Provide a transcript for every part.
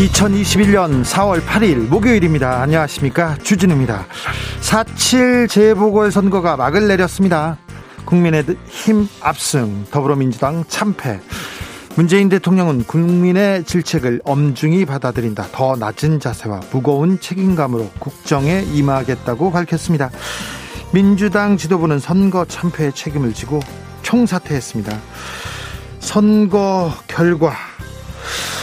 2021년 4월 8일 목요일입니다. 안녕하십니까. 주진우입니다. 4.7 재보궐선거가 막을 내렸습니다. 국민의힘 압승, 더불어민주당 참패. 문재인 대통령은 국민의 질책을 엄중히 받아들인다. 더 낮은 자세와 무거운 책임감으로 국정에 임하겠다고 밝혔습니다. 민주당 지도부는 선거 참패의 책임을 지고 총사퇴했습니다. 선거 결과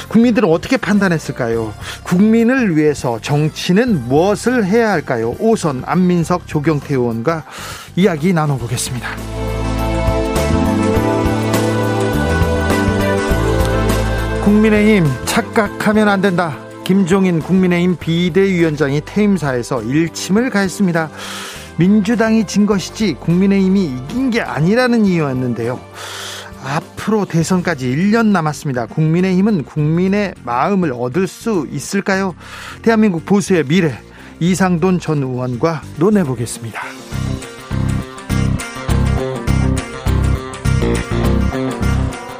국민들은 어떻게 판단했을까요? 국민을 위해서 정치는 무엇을 해야 할까요? 오선 안민석 조경태 의원과 이야기 나눠보겠습니다. 국민의힘 착각하면 안 된다. 김종인 국민의힘 비대위원장이 퇴임사에서 일침을 가했습니다. 민주당이 진 것이지 국민의힘이 이긴 게 아니라는 이유였는데요. 앞 으로 대선까지 1년 남았습니다. 국민의힘은 국민의 마음을 얻을 수 있을까요? 대한민국 보수의 미래 이상돈 전 의원과 논해보겠습니다.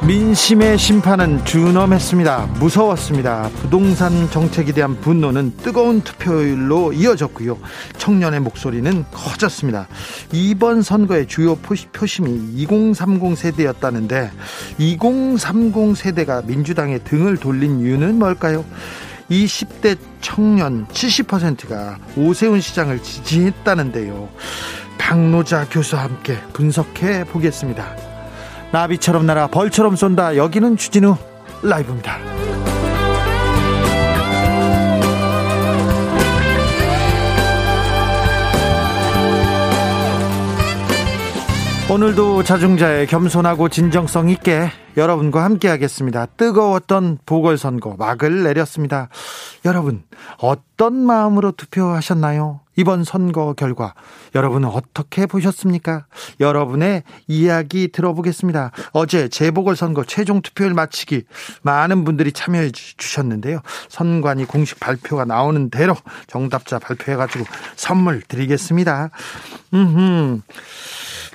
민심의 심판은 준엄했습니다. 무서웠습니다. 부동산 정책에 대한 분노는 뜨거운 투표율로 이어졌고요. 청년의 목소리는 커졌습니다. 이번 선거의 주요 표심이 2030 세대였다는데 2030 세대가 민주당의 등을 돌린 이유는 뭘까요? 20대 청년 70%가 오세훈 시장을 지지했다는데요. 박노자 교수와 함께 분석해 보겠습니다. 나비처럼 날아 벌처럼 쏜다. 여기는 주진우 라이브입니다. 오늘도 자중자의 겸손하고 진정성 있게 여러분과 함께 하겠습니다. 뜨거웠던 보궐선거 막을 내렸습니다. 여러분, 어떤 마음으로 투표하셨나요? 이번 선거 결과 여러분은 어떻게 보셨습니까? 여러분의 이야기 들어보겠습니다. 어제 재보궐선거 최종 투표율 마치기 많은 분들이 참여해 주셨는데요. 선관위 공식 발표가 나오는 대로 정답자 발표해가지고 선물 드리겠습니다. 음흠.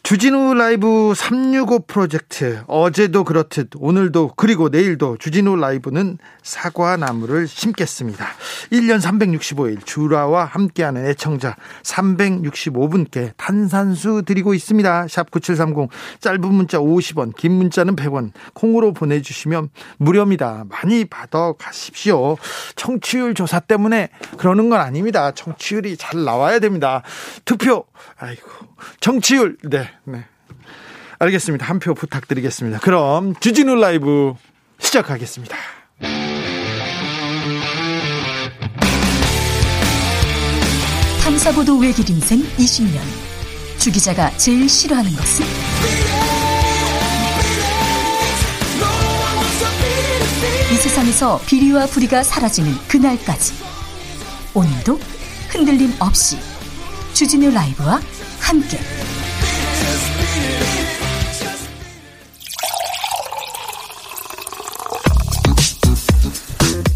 주진우 라이브 365 프로젝트 어제도 그렇듯 오늘도 그리고 내일도 주진우 라이브는 사과나무를 심겠습니다. 1년 365일 주라와 함께하는 애청자 365분께 탄산수 드리고 있습니다. 샵 9730 짧은 문자 50원 긴 문자는 100원 콩으로 보내주시면 무료입니다. 많이 받아 가십시오. 청취율 조사 때문에 그러는 건 아닙니다. 청취율이 잘 나와야 됩니다. 투표 아이고 정치율 네, 네. 알겠습니다. 한 표 부탁드리겠습니다. 그럼 주진우 라이브 시작하겠습니다. 탐사보도 외길 인생 20년. 주 기자가 제일 싫어하는 것은? 이 세상에서 비리와 부리가 사라지는 그날까지. 오늘도 흔들림 없이 주진우 라이브와 함께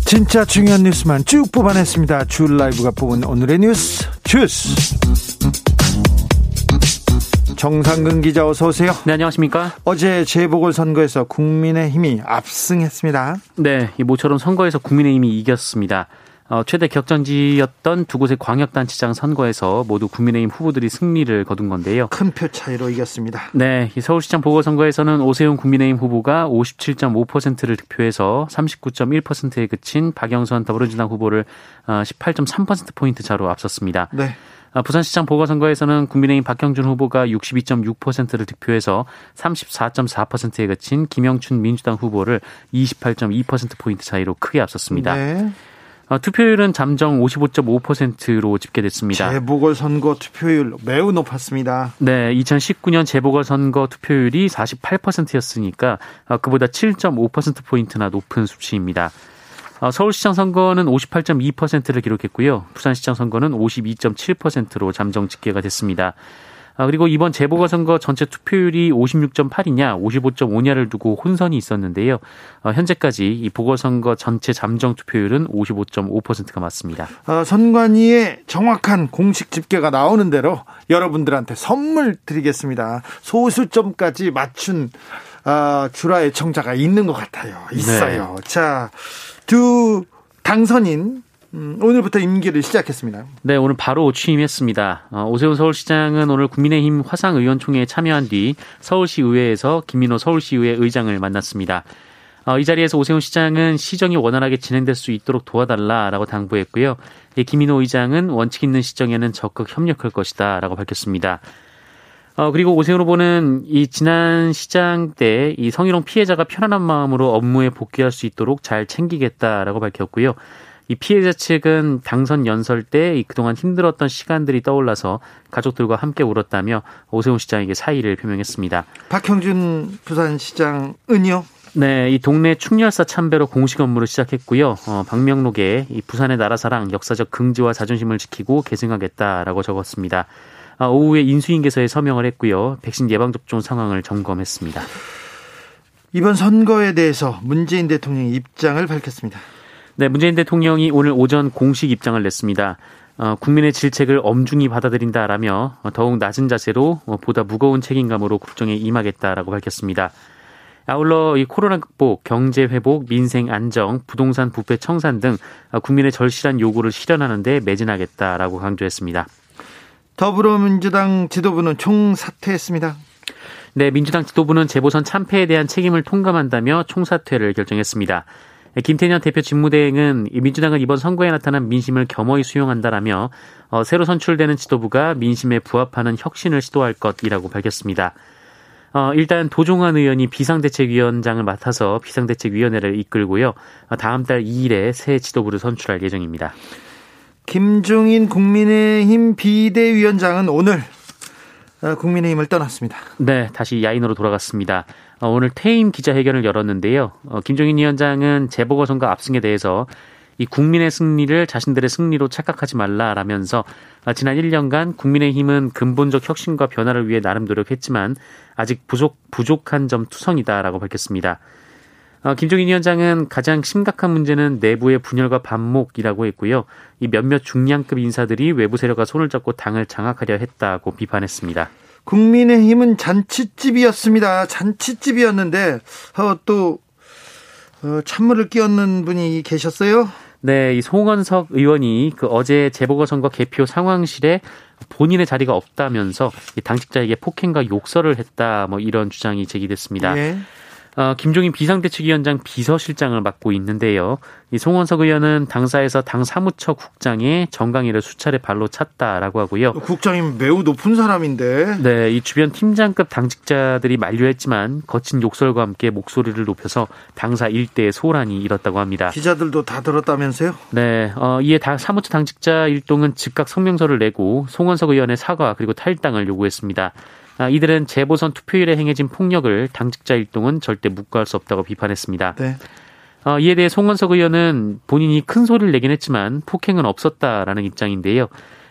진짜 중요한 뉴스만 쭉 뽑아냈습니다. 줄 라이브가 뽑은 오늘의 뉴스 주스. 정상근 기자 어서 오세요. 네, 안녕하십니까? 어제 재보궐 선거에서 국민의힘이 압승했습니다. 네, 이 모처럼 선거에서 국민의힘이 이겼습니다. 어, 최대 격전지였던 두 곳의 광역단체장 선거에서 모두 국민의힘 후보들이 승리를 거둔 건데요. 큰 표 차이로 이겼습니다. 네, 이 서울시장 보궐선거에서는 오세훈 국민의힘 후보가 57.5%를 득표해서 39.1%에 그친 박영선 더불어민주당 후보를 18.3%포인트 어, 차로 앞섰습니다. 네. 어, 부산시장 보궐선거에서는 국민의힘 박형준 후보가 62.6%를 득표해서 34.4%에 그친 김영춘 민주당 후보를 28.2%포인트 차이로 크게 앞섰습니다. 네. 어, 투표율은 잠정 55.5%로 집계됐습니다. 재보궐선거 투표율 매우 높았습니다. 네, 2019년 재보궐선거 투표율이 48%였으니까 어, 그보다 7.5%포인트나 높은 수치입니다. 어, 서울시장 선거는 58.2%를 기록했고요. 부산시장 선거는 52.7%로 잠정 집계가 됐습니다. 아, 그리고 이번 재보궐선거 전체 투표율이 56.8이냐, 55.5냐를 두고 혼선이 있었는데요. 어, 현재까지 이 보궐선거 전체 잠정 투표율은 55.5%가 맞습니다. 어, 선관위의 정확한 공식 집계가 나오는 대로 여러분들한테 선물 드리겠습니다. 소수점까지 맞춘 어, 주라의 청자가 있는 것 같아요. 있어요. 네. 자, 두 당선인 음, 오늘부터 임기를 시작했습니다. 네, 오늘 바로 취임했습니다. 어, 오세훈 서울시장은 오늘 국민의힘 화상의원총회에 참여한 뒤 서울시 의회에서 김민호 서울시의회 의장을 만났습니다. 어, 이 자리에서 오세훈 시장은 시정이 원활하게 진행될 수 있도록 도와달라라고 당부했고요. 김민호 의장은 원칙 있는 시정에는 적극 협력할 것이다라고 밝혔습니다. 어, 그리고 오세훈 후보는 이 지난 시장 때 이 성희롱 피해자가 편안한 마음으로 업무에 복귀할 수 있도록 잘 챙기겠다라고 밝혔고요. 이 피해자 측은 당선 연설 때 그동안 힘들었던 시간들이 떠올라서 가족들과 함께 울었다며 오세훈 시장에게 사의를 표명했습니다. 박형준 부산시장은요? 네, 이 동네 충렬사 참배로 공식 업무를 시작했고요. 어, 박명록에 이 부산의 나라사랑 역사적 긍지와 자존심을 지키고 계승하겠다라고 적었습니다. 아, 오후에 인수인계서에 서명을 했고요. 백신 예방접종 상황을 점검했습니다. 이번 선거에 대해서 문재인 대통령이 입장을 밝혔습니다. 네, 문재인 대통령이 오늘 오전 공식 입장을 냈습니다. 어, 국민의 질책을 엄중히 받아들인다라며 더욱 낮은 자세로 보다 무거운 책임감으로 국정에 임하겠다라고 밝혔습니다. 아울러 이 코로나 극복, 경제 회복, 민생 안정, 부동산 부패 청산 등 국민의 절실한 요구를 실현하는 데 매진하겠다라고 강조했습니다. 더불어민주당 지도부는 총사퇴했습니다. 네, 민주당 지도부는 재보선 참패에 대한 책임을 통감한다며 총사퇴를 결정했습니다. 김태년 대표 직무대행은 민주당은 이번 선거에 나타난 민심을 겸허히 수용한다라며 어, 새로 선출되는 지도부가 민심에 부합하는 혁신을 시도할 것이라고 밝혔습니다. 어, 일단 도종환 의원이 비상대책위원장을 맡아서 비상대책위원회를 이끌고요. 어, 다음 달 2일에 새 지도부를 선출할 예정입니다. 김종인 국민의힘 비대위원장은 오늘 어, 국민의힘을 떠났습니다. 네, 다시 야인으로 돌아갔습니다. 어, 오늘 퇴임 기자회견을 열었는데요. 어, 김종인 위원장은 재보궐선거 압승에 대해서 이 국민의 승리를 자신들의 승리로 착각하지 말라라면서 지난 1년간 국민의힘은 근본적 혁신과 변화를 위해 나름 노력했지만 아직 부족 부족한 점 투성이다라고 밝혔습니다. 어, 김종인 위원장은 가장 심각한 문제는 내부의 분열과 반목이라고 했고요. 이 몇몇 중량급 인사들이 외부 세력과 손을 잡고 당을 장악하려 했다고 비판했습니다. 국민의힘은 잔치집이었습니다. 잔치집이었는데 어, 또 어, 찬물을 끼얹는 분이 계셨어요? 네, 이 송원석 의원이 그 어제 재보궐선거 개표 상황실에 본인의 자리가 없다면서 당직자에게 폭행과 욕설을 했다 뭐 이런 주장이 제기됐습니다. 네. 어, 김종인 비상대책위원장 비서실장을 맡고 있는데요. 이 송원석 의원은 당사에서 당 사무처 국장에 정강이를 수차례 발로 찼다라고 하고요. 국장이 매우 높은 사람인데. 네, 이 주변 팀장급 당직자들이 만류했지만 거친 욕설과 함께 목소리를 높여서 당사 일대의 소란이 일었다고 합니다. 기자들도 다 들었다면서요? 네, 어, 이에 다 사무처 당직자 일동은 즉각 성명서를 내고 송원석 의원의 사과 그리고 탈당을 요구했습니다. 아, 이들은 재보선 투표일에 행해진 폭력을 당직자 일동은 절대 묵과할 수 없다고 비판했습니다. 네. 어, 이에 대해 송원석 의원은 본인이 큰 소리를 내긴 했지만 폭행은 없었다라는 입장인데요.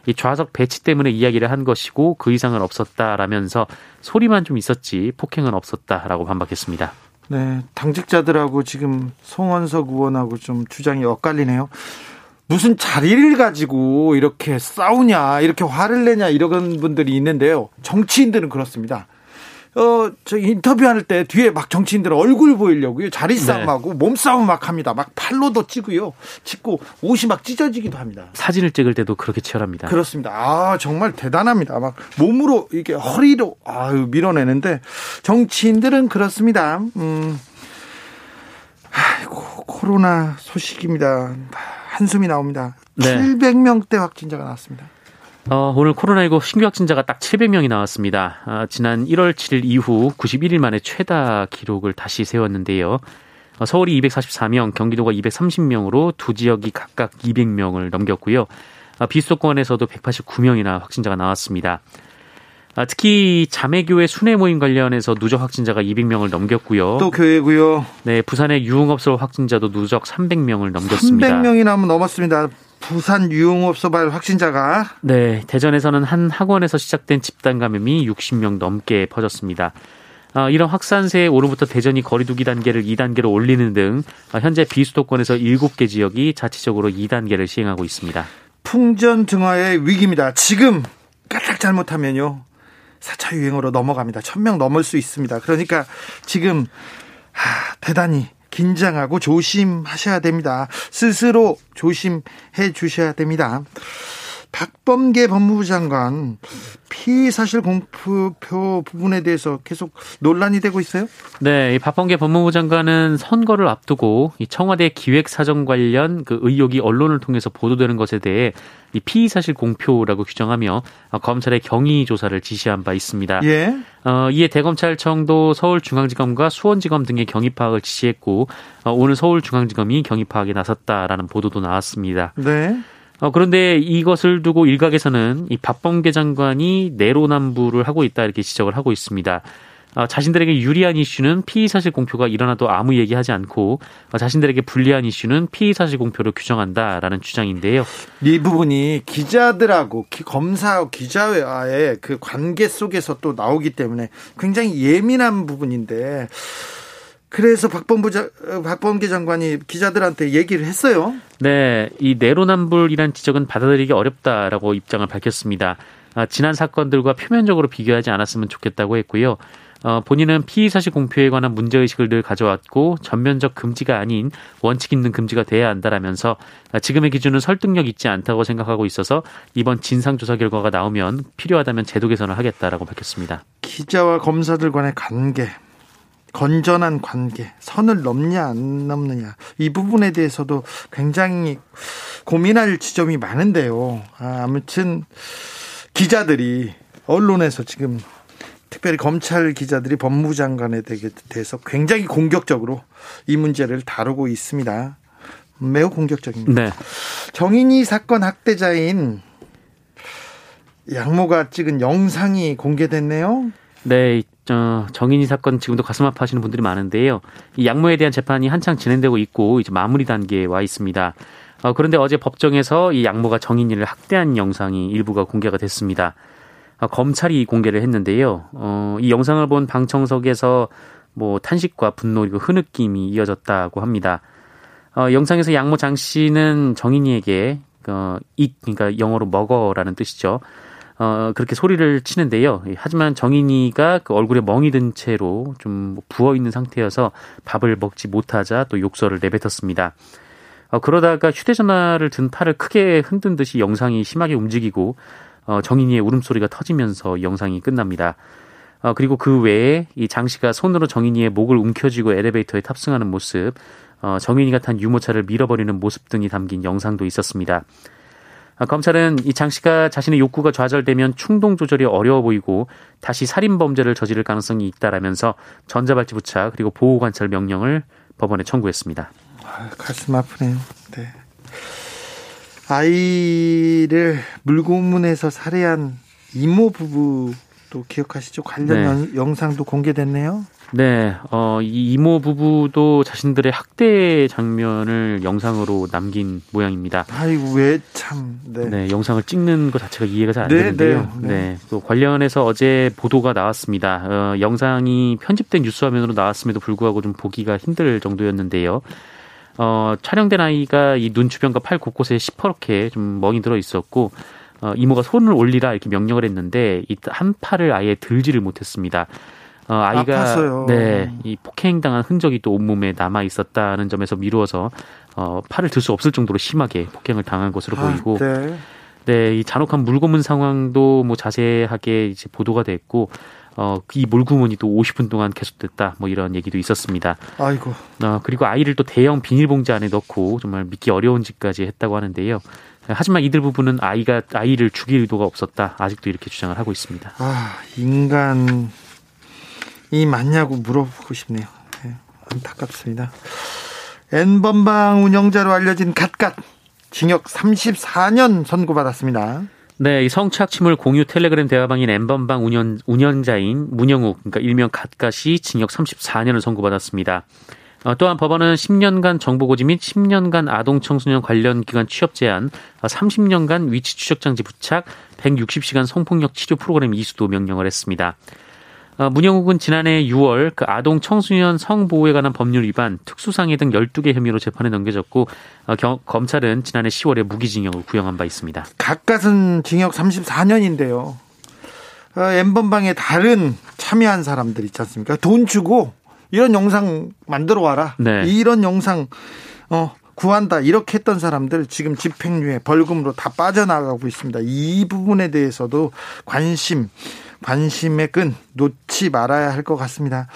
이 좌석 배치 때문에 이야기를 한 것이고 그 이상은 없었다라면서 소리만 좀 있었지 폭행은 없었다라고 반박했습니다. 네, 당직자들하고 지금 송원석 의원하고 좀 주장이 엇갈리네요. 무슨 자리를 가지고 이렇게 싸우냐, 이렇게 화를 내냐, 이런 분들이 있는데요. 정치인들은 그렇습니다. 어, 저 인터뷰할 때 뒤에 막 정치인들 얼굴 보이려고요. 자리 네. 싸움하고 네. 몸싸움 막 합니다. 막 팔로도 찌고요. 찍고 옷이 막 찢어지기도 합니다. 사진을 찍을 때도 그렇게 치열합니다. 그렇습니다. 아, 정말 대단합니다. 막 몸으로 이게 허리로 아유 밀어내는데 정치인들은 그렇습니다. 음. 아이고, 코로나 소식입니다. 한숨이 나옵니다. 네. 700명대 확진자가 나왔습니다. 어, 오늘 코로나19 신규 확진자가 딱 700명이 나왔습니다. 아, 지난 1월 7일 이후 91일 만에 최다 기록을 다시 세웠는데요. 어, 서울이 244명, 경기도가 230명으로 두 지역이 각각 200명을 넘겼고요. 어, 비수도권에서도 189명이나 확진자가 나왔습니다. 아, 특히 자매교회 순회 모임 관련해서 누적 확진자가 200명을 넘겼고요. 또 교회고요. 네, 부산의 유흥업소 확진자도 누적 300명을 넘겼습니다. 300명이나 넘었습니다. 부산 유흥업소발 확진자가 네, 대전에서는 한 학원에서 시작된 집단 감염이 60명 넘게 퍼졌습니다. 어, 이런 확산세에 오늘부터 대전이 거리두기 단계를 2단계로 올리는 등 어, 현재 비수도권에서 7개 지역이 자체적으로 2단계를 시행하고 있습니다. 풍전 등화의 위기입니다. 지금 까딱 잘못하면요. 4차 유행으로 넘어갑니다. 1000명 넘을 수 있습니다. 그러니까 지금 하, 대단히 긴장하고 조심하셔야 됩니다. 스스로 조심해 주셔야 됩니다. 박범계 법무부 장관 피사실 공표 부분에 대해서 계속 논란이 되고 있어요? 네, 이 박범계 법무부 장관은 선거를 앞두고 이 청와대 기획사정 관련 그 의혹이 언론을 통해서 보도되는 것에 대해 이 피의사실 공표라고 규정하며 검찰의 경위 조사를 지시한 바 있습니다. 예. 어, 이에 대검찰청도 서울중앙지검과 수원지검 등의 경위 파악을 지시했고 어, 오늘 서울중앙지검이 경위 파악에 나섰다라는 보도도 나왔습니다. 네. 어, 그런데 이것을 두고 일각에서는 이 박범계 장관이 내로남불을 하고 있다 이렇게 지적을 하고 있습니다. 어, 자신들에게 유리한 이슈는 피의 사실 공표가 일어나도 아무 얘기하지 않고 어, 자신들에게 불리한 이슈는 피의 사실 공표로 규정한다라는 주장인데요. 이 부분이 기자들하고 검사 기자와의 그 관계 속에서 또 나오기 때문에 굉장히 예민한 부분인데 그래서 박범부 자, 박범계 장관이 기자들한테 얘기를 했어요. 네, 이 내로남불이란 지적은 받아들이기 어렵다라고 입장을 밝혔습니다. 아, 지난 사건들과 표면적으로 비교하지 않았으면 좋겠다고 했고요. 어, 본인은 피의 사실 공표에 관한 문제의식을 늘 가져왔고 전면적 금지가 아닌 원칙 있는 금지가 돼야 한다라면서 아, 지금의 기준은 설득력 있지 않다고 생각하고 있어서 이번 진상조사 결과가 나오면 필요하다면 제도 개선을 하겠다라고 밝혔습니다. 기자와 검사들 간의 관계 건전한 관계, 선을 넘냐 안 넘느냐 이 부분에 대해서도 굉장히 고민할 지점이 많은데요. 아, 아무튼 기자들이 언론에서 지금 특별히 검찰 기자들이 법무부 장관에 대해서 굉장히 공격적으로 이 문제를 다루고 있습니다. 매우 공격적입니다. 네. 정인이 사건 학대자인 양모가 찍은 영상이 공개됐네요. 네, 어, 정인이 사건 지금도 가슴 아파하시는 분들이 많은데요. 이 양모에 대한 재판이 한창 진행되고 있고 이제 마무리 단계에 와 있습니다. 어, 그런데 어제 법정에서 이 양모가 정인이를 학대한 영상이 일부가 공개가 됐습니다. 어, 검찰이 공개를 했는데요. 어, 이 영상을 본 방청석에서 뭐 탄식과 분노 그리고 흐느낌이 이어졌다고 합니다. 어, 영상에서 양모 장 씨는 정인이에게 어, eat 그러니까 영어로 먹어라는 뜻이죠. 어, 그렇게 소리를 치는데요. 하지만 정인이가 그 얼굴에 멍이 든 채로 좀 부어 있는 상태여서 밥을 먹지 못하자 또 욕설을 내뱉었습니다. 어, 그러다가 휴대전화를 든 팔을 크게 흔든 듯이 영상이 심하게 움직이고 어, 정인이의 울음소리가 터지면서 영상이 끝납니다. 어, 그리고 그 외에 이 장 씨가 손으로 정인이의 목을 움켜쥐고 엘리베이터에 탑승하는 모습, 어, 정인이가 탄 유모차를 밀어버리는 모습 등이 담긴 영상도 있었습니다. 아, 검찰은 이장 씨가 자신의 욕구가 좌절되면 충동 조절이 어려워 보이고 다시 살인 범죄를 저지를 가능성이 있다라면서 전자발찌 부착 그리고 보호 관찰 명령을 법원에 청구했습니다. 아, 가슴 아프네요. 네. 아이를 물고문에서 살해한 이모 부부도 기억하시죠? 관련 네. 영상도 공개됐네요. 네, 어, 이 이모 부부도 자신들의 학대 장면을 영상으로 남긴 모양입니다. 아이고, 왜 참, 네. 네 영상을 찍는 것 자체가 이해가 잘안 네, 되는데요. 네, 네. 네, 또 관련해서 어제 보도가 나왔습니다. 어, 영상이 편집된 뉴스 화면으로 나왔음에도 불구하고 좀 보기가 힘들 정도였는데요. 어, 촬영된 아이가 이 눈 주변과 팔 곳곳에 시퍼렇게 좀 멍이 들어 있었고, 어, 이모가 손을 올리라 이렇게 명령을 했는데, 이 한 팔을 아예 들지를 못했습니다. 어, 아이가 아팠어요. 네, 이 폭행당한 흔적이 또 온몸에 남아 있었다는 점에서 미루어서 어, 팔을 들 수 없을 정도로 심하게 폭행을 당한 것으로 아, 보이고 네. 네, 이 잔혹한 물고문 상황도 뭐 자세하게 이제 보도가 됐고 어, 이 물구문이 또 50분 동안 계속됐다. 뭐 이런 얘기도 있었습니다. 아이고. 어, 그리고 아이를 또 대형 비닐봉지 안에 넣고 정말 믿기 어려운 짓까지 했다고 하는데요. 하지만 이들 부부는 아이가 아이를 죽일 의도가 없었다. 아직도 이렇게 주장을 하고 있습니다. 아, 인간 이 맞냐고 물어보고 싶네요. 네. 안타깝습니다. N번방 운영자로 알려진 갓갓 징역 34년 선고받았습니다. 네, 이 성착취물 공유 텔레그램 대화방인 N번방 운영, 운영자인 문영욱, 그러니까 일명 갓갓이 징역 34년을 선고받았습니다. 어, 또한 법원은 10년간 정보고지 및 10년간 아동 청소년 관련 기관 취업 제한, 30년간 위치 추적 장치 부착, 160시간 성폭력 치료 프로그램 이수도 명령을 했습니다. 어, 문영욱은 지난해 6월 그 아동 청소년 성보호에 관한 법률 위반, 특수상해 등 12개 혐의로 재판에 넘겨졌고 어, 경, 검찰은 지난해 10월에 무기징역을 구형한 바 있습니다. 각각은 징역 34년인데요. 어, 엠번방에 다른 참여한 사람들 있지 않습니까? 돈 주고 이런 영상 만들어 와라. 네. 이런 영상 어 구한다 이렇게 했던 사람들 지금 집행유예 벌금으로 다 빠져나가고 있습니다. 이 부분에 대해서도 관심 관심의 끈 놓지 말아야 할 것 같습니다.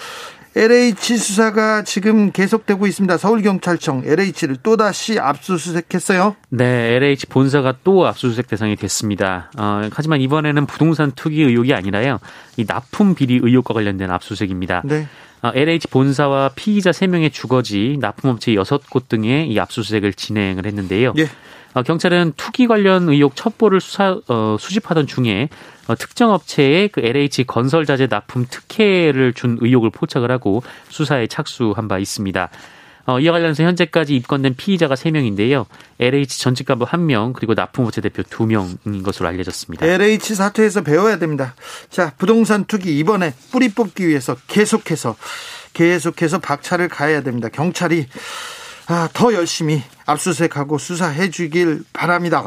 LH 수사가 지금 계속되고 있습니다. 서울경찰청 LH를 또다시 압수수색했어요. 네, LH 본사가 또 압수수색 대상이 됐습니다. 어, 하지만 이번에는 부동산 투기 의혹이 아니라요. 이 납품 비리 의혹과 관련된 압수수색입니다. 네. 어, LH 본사와 피의자 3명의 주거지, 납품업체 6곳 등의 이 압수수색을 진행을 했는데요. 예. 어, 경찰은 투기 관련 의혹 첩보를 수사, 어, 수집하던 중에 어, 특정 업체에 그 LH 건설 자재 납품 특혜를 준 의혹을 포착을 하고 수사에 착수한 바 있습니다. 어, 이와 관련해서 현재까지 입건된 피의자가 3명인데요. LH 전직 간부 1명 그리고 납품업체 대표 2명인 것으로 알려졌습니다. LH 사태에서 배워야 됩니다. 자, 부동산 투기 이번에 뿌리 뽑기 위해서 계속해서 계속해서 박차를 가해야 됩니다. 경찰이 아, 더 열심히 압수수색하고 수사해 주길 바랍니다.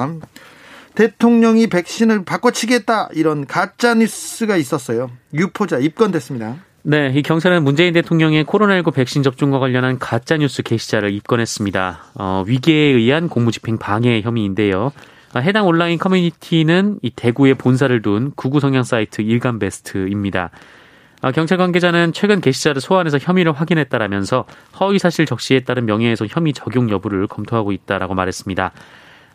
대통령이 백신을 바꿔치겠다 이런 가짜 뉴스가 있었어요. 유포자 입건됐습니다. 네, 이 경찰은 문재인 대통령의 코로나19 백신 접종과 관련한 가짜 뉴스 게시자를 입건했습니다. 어, 위계에 의한 공무집행 방해 혐의인데요. 아, 해당 온라인 커뮤니티는 이 대구에 본사를 둔 구구 성향 사이트 일간 베스트입니다. 아, 경찰 관계자는 최근 게시자를 소환해서 혐의를 확인했다라면서 허위 사실 적시에 따른 명예훼손 혐의 적용 여부를 검토하고 있다라고 말했습니다.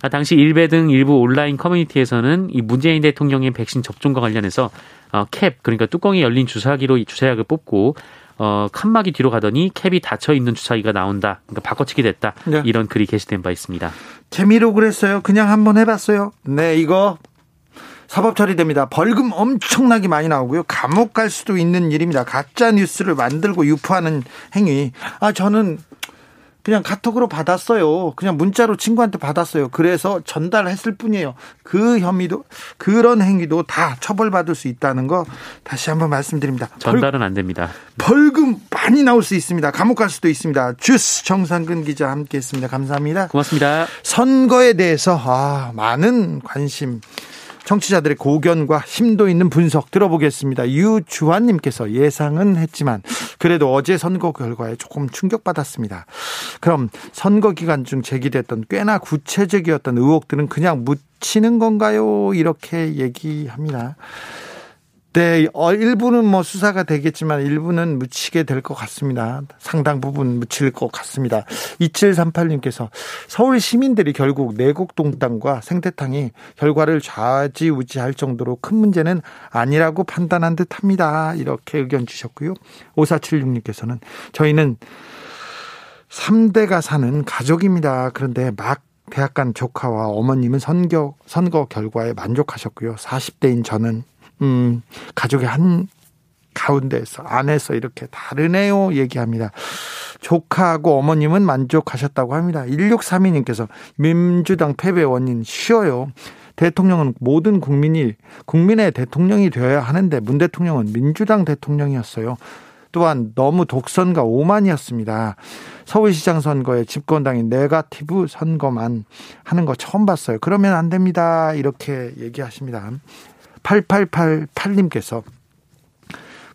아, 당시 일베 등 일부 온라인 커뮤니티에서는 이 문재인 대통령의 백신 접종과 관련해서 어, 캡 그러니까 뚜껑이 열린 주사기로 이 주사약을 뽑고 어, 칸막이 뒤로 가더니 캡이 닫혀 있는 주사기가 나온다. 그러니까 바꿔치기 됐다. 네. 이런 글이 게시된 바 있습니다. 재미로 그랬어요. 그냥 한번 해봤어요. 네, 이거 사법 처리됩니다. 벌금 엄청나게 많이 나오고요. 감옥 갈 수도 있는 일입니다. 가짜 뉴스를 만들고 유포하는 행위. 아 저는 그냥 카톡으로 받았어요. 그냥 문자로 친구한테 받았어요. 그래서 전달했을 뿐이에요. 그 혐의도 그런 행위도 다 처벌받을 수 있다는 거 다시 한번 말씀드립니다. 전달은 안 됩니다. 벌금 많이 나올 수 있습니다. 감옥 갈 수도 있습니다. 주스 정상근 기자 함께했습니다. 감사합니다. 고맙습니다. 선거에 대해서 아, 많은 관심 청취자들의 고견과 심도 있는 분석 들어보겠습니다. 유주환님께서 예상은 했지만 그래도 어제 선거 결과에 조금 충격받았습니다. 그럼 선거 기간 중 제기됐던 꽤나 구체적이었던 의혹들은 그냥 묻히는 건가요? 이렇게 얘기합니다. 네, 어, 일부는 뭐 수사가 되겠지만 일부는 묻히게 될 것 같습니다. 상당 부분 묻힐 것 같습니다. 2738님께서 서울 시민들이 결국 내곡 동땅과 생태탕이 결과를 좌지우지할 정도로 큰 문제는 아니라고 판단한 듯 합니다. 이렇게 의견 주셨고요. 5476님께서는 저희는 3대가 사는 가족입니다. 그런데 막 대학 간 조카와 어머님은 선거, 선거 결과에 만족하셨고요. 40대인 저는 음, 가족의 한 가운데서 안에서 이렇게 다르네요 얘기합니다. 조카하고 어머님은 만족하셨다고 합니다. 1632님께서 민주당 패배 원인 쉬워요. 대통령은 모든 국민이 국민의 대통령이 되어야 하는데 문 대통령은 민주당 대통령이었어요. 또한 너무 독선과 오만이었습니다. 서울시장 선거에 집권당이 네가티브 선거만 하는 거 처음 봤어요. 그러면 안 됩니다. 이렇게 얘기하십니다. 8888님께서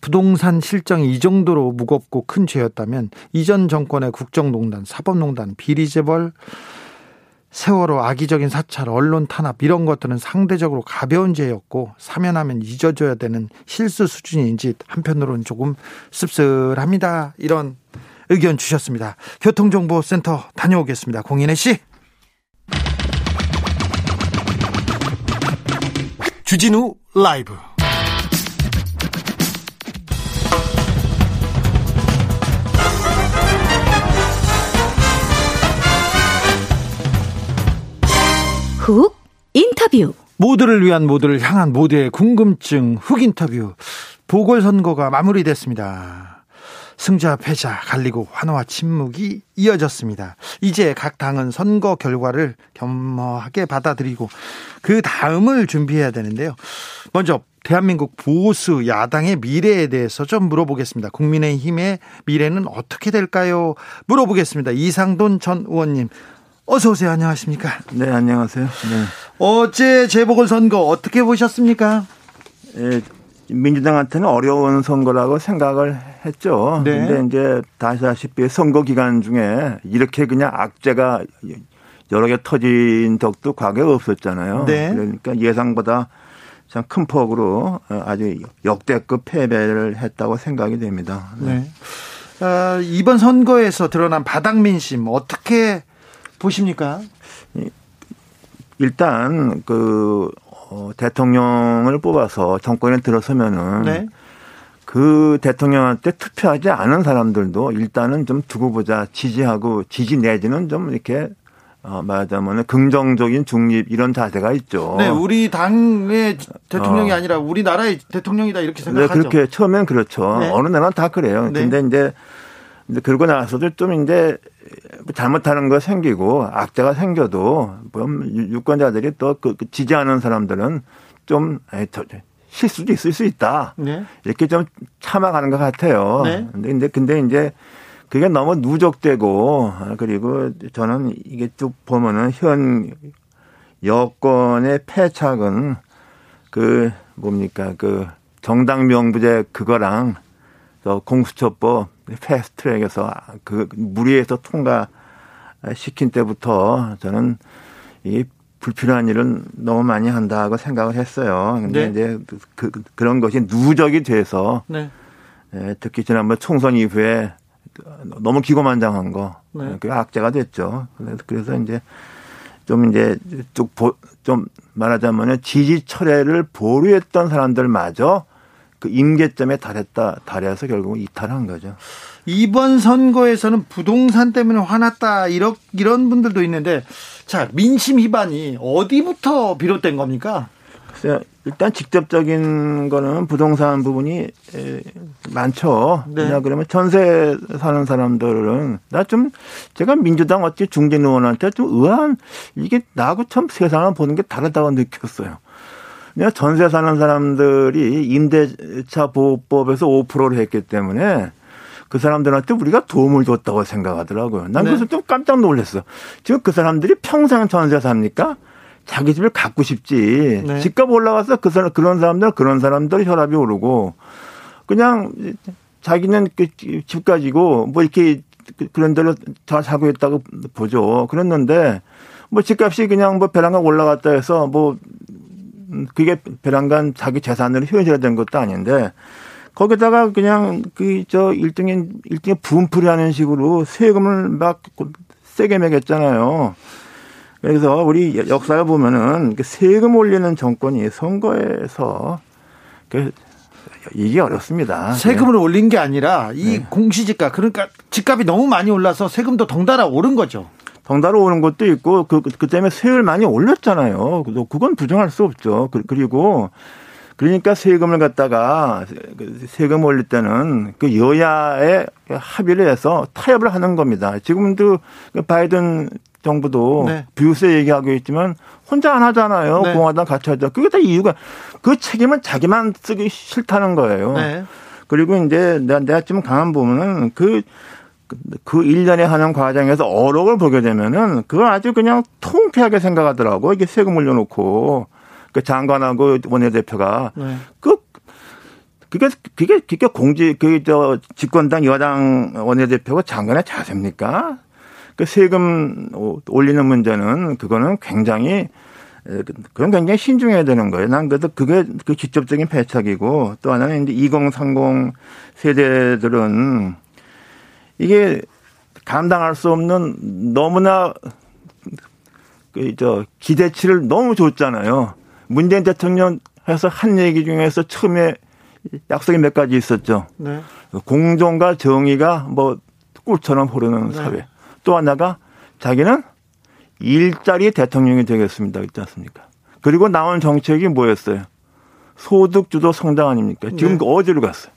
부동산 실정이 이 정도로 무겁고 큰 죄였다면 이전 정권의 국정농단, 사법농단, 비리재벌, 세월호 악의적인 사찰, 언론 탄압 이런 것들은 상대적으로 가벼운 죄였고 사면하면 잊어줘야 되는 실수 수준인지 한편으로는 조금 씁쓸합니다. 이런 의견 주셨습니다. 교통정보센터 다녀오겠습니다. 공인혜 씨. 주진우 라이브. 훅 인터뷰. 모두를 위한 모두를 향한 모두의 궁금증 훅 인터뷰. 보궐선거가 마무리됐습니다. 승자 패자 갈리고 환호와 침묵이 이어졌습니다. 이제 각 당은 선거 결과를 겸허하게 받아들이고 그 다음을 준비해야 되는데요. 먼저 대한민국 보수 야당의 미래에 대해서 좀 물어보겠습니다. 국민의힘의 미래는 어떻게 될까요? 물어보겠습니다. 이상돈 전 의원님. 어서 오세요. 안녕하십니까? 네, 안녕하세요. 네. 어제 재보궐 선거 어떻게 보셨습니까? 예, 민주당한테는 어려운 선거라고 생각을 했죠. 네. 근데 이제 다시다시피 선거 기간 중에 이렇게 그냥 악재가 여러 개 터진 적도 과거에 없었잖아요. 네. 그러니까 예상보다 참 큰 폭으로 아주 역대급 패배를 했다고 생각이 됩니다. 네. 네. 어, 이번 선거에서 드러난 바닥 민심 어떻게 보십니까? 일단 그 어, 대통령을 뽑아서 정권에 들어서면은 네. 그 대통령한테 투표하지 않은 사람들도 일단은 좀 두고 보자 지지하고 지지 내지는 좀 이렇게 어, 말하자면 긍정적인 중립 이런 자세가 있죠. 네, 우리 당의 대통령이 어. 아니라 우리나라의 대통령이다 이렇게 네, 생각하죠. 네, 그렇게 처음엔 그렇죠. 네. 어느 나라는 다 그래요. 네. 근데 이제 이제 그러고 나서도 좀 이제 잘못하는 거 생기고 악재가 생겨도 뭐 유권자들이 또그 그 지지하는 사람들은 좀 실수도 있을 수 있다. 네. 이렇게 좀 참아가는 것 같아요. 네. 근데 근데 이제 그게 너무 누적되고 그리고 저는 이게 쭉 보면은 현 여권의 패착은 그 뭡니까 그 정당 명부제 그거랑 저 공수처법 패스트트랙에서 그 무리해서 통과시킨 때부터 저는 이 불필요한 일은 너무 많이 한다고 생각을 했어요. 근데 네. 이제 그, 그런 것이 누적이 돼서 네. 예, 특히 지난번 총선 이후에 너무 기고만장한 거, 네. 그게 악재가 됐죠. 그래서 이제 좀 이제 쭉좀 말하자면은 지지 철회를 보류했던 사람들마저 그 임계점에 달했다, 달해서 결국은 이탈한 거죠. 이번 선거에서는 부동산 때문에 화났다, 이런, 이런 분들도 있는데, 자, 민심 위반이 어디부터 비롯된 겁니까? 일단 직접적인 거는 부동산 부분이 많죠. 네. 그냥 그러면 전세 사는 사람들은 나 좀 제가 민주당 어찌 중진 의원한테 좀 의아한 이게 나하고 참 세상을 보는 게 다르다고 느꼈어요. 그냥 전세 사는 사람들이 임대차 보호법에서 5%를 했기 때문에 그 사람들한테 우리가 도움을 줬다고 생각하더라고요. 난 네. 그래서 좀 깜짝 놀랐어. 지금 그 사람들이 평생 전세 삽니까? 자기 집을 갖고 싶지. 네. 집값 올라가서 그 사람, 그런 사람들, 그런 사람들 혈압이 오르고 그냥 자기는 그집 가지고 뭐 이렇게 그런 데로 잘 살고 있다고 보죠. 그랬는데 뭐 집값이 그냥 뭐 배랑간 올라갔다 해서 뭐 그게 배란간 자기 재산으로 되는 것도 아닌데 거기다가 그냥 그 저 일종의 일종의 분풀이 하는 식으로 세금을 막 세게 매겼잖아요. 그래서 우리 역사를 보면은 그 세금 올리는 정권이 선거에서 그 이게 어렵습니다. 세금을 네. 올린 게 아니라 이 네. 공시지가 그러니까 집값이 너무 많이 올라서 세금도 덩달아 오른 거죠. 덩달아 오는 것도 있고 그, 그 때문에 세율 많이 올렸잖아요. 그건 부정할 수 없죠. 그, 그리고 그러니까 세금을 갖다가 그 세금 올릴 때는 그 여야의 합의를 해서 타협을 하는 겁니다. 지금도 그 바이든 정부도 네. 비유세 얘기하고 있지만 혼자 안 하잖아요. 네. 공화당 같이 하자. 그게 다 이유가 그 책임은 자기만 쓰기 싫다는 거예요. 네. 그리고 이제 내가, 내가 좀 가만 보면은 그 그 1년에 하는 과정에서 어록을 보게 되면은 그걸 아주 그냥 통쾌하게 생각하더라고. 이게 세금 올려놓고 그 장관하고 원내대표가 네. 그 그게 그게 그게 공직 그저 집권당 여당 원내대표가 장관의 자세입니까? 그 세금 올리는 문제는 그거는 굉장히 그건 굉장히 신중해야 되는 거예요. 난 그래도 그게 그 직접적인 패착이고 또 하나는 이제 2030 세대들은 이게 감당할 수 없는 너무나 그저 기대치를 너무 줬잖아요. 문재인 대통령 해서 한 얘기 중에서 처음에 약속이 몇 가지 있었죠. 네. 공정과 정의가 뭐 꿀처럼 흐르는 네. 사회. 또 하나가 자기는 일자리 대통령이 되겠습니다. 그렇지 않습니까? 그리고 나온 정책이 뭐였어요? 소득주도 성장 아닙니까? 지금 네. 어디로 갔어요?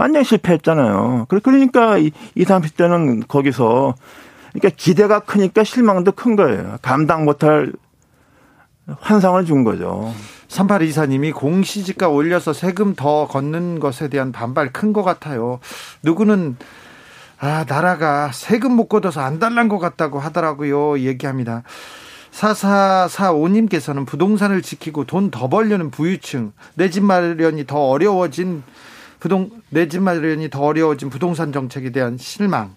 완전 실패했잖아요. 그러니까 20, 30대는 거기서 그러니까 기대가 크니까 실망도 큰 거예요. 감당 못할 환상을 준 거죠. 3824님이 공시지가 올려서 세금 더 걷는 것에 대한 반발 큰 것 같아요. 누구는 아, 나라가 세금 못 걷어서 안 달란 것 같다고 하더라고요. 얘기합니다. 4445님께서는 부동산을 지키고 돈 더 벌려는 부유층, 내 집 마련이 더 어려워진 부동, 내 집 마련이 더 어려워진 부동산 정책에 대한 실망.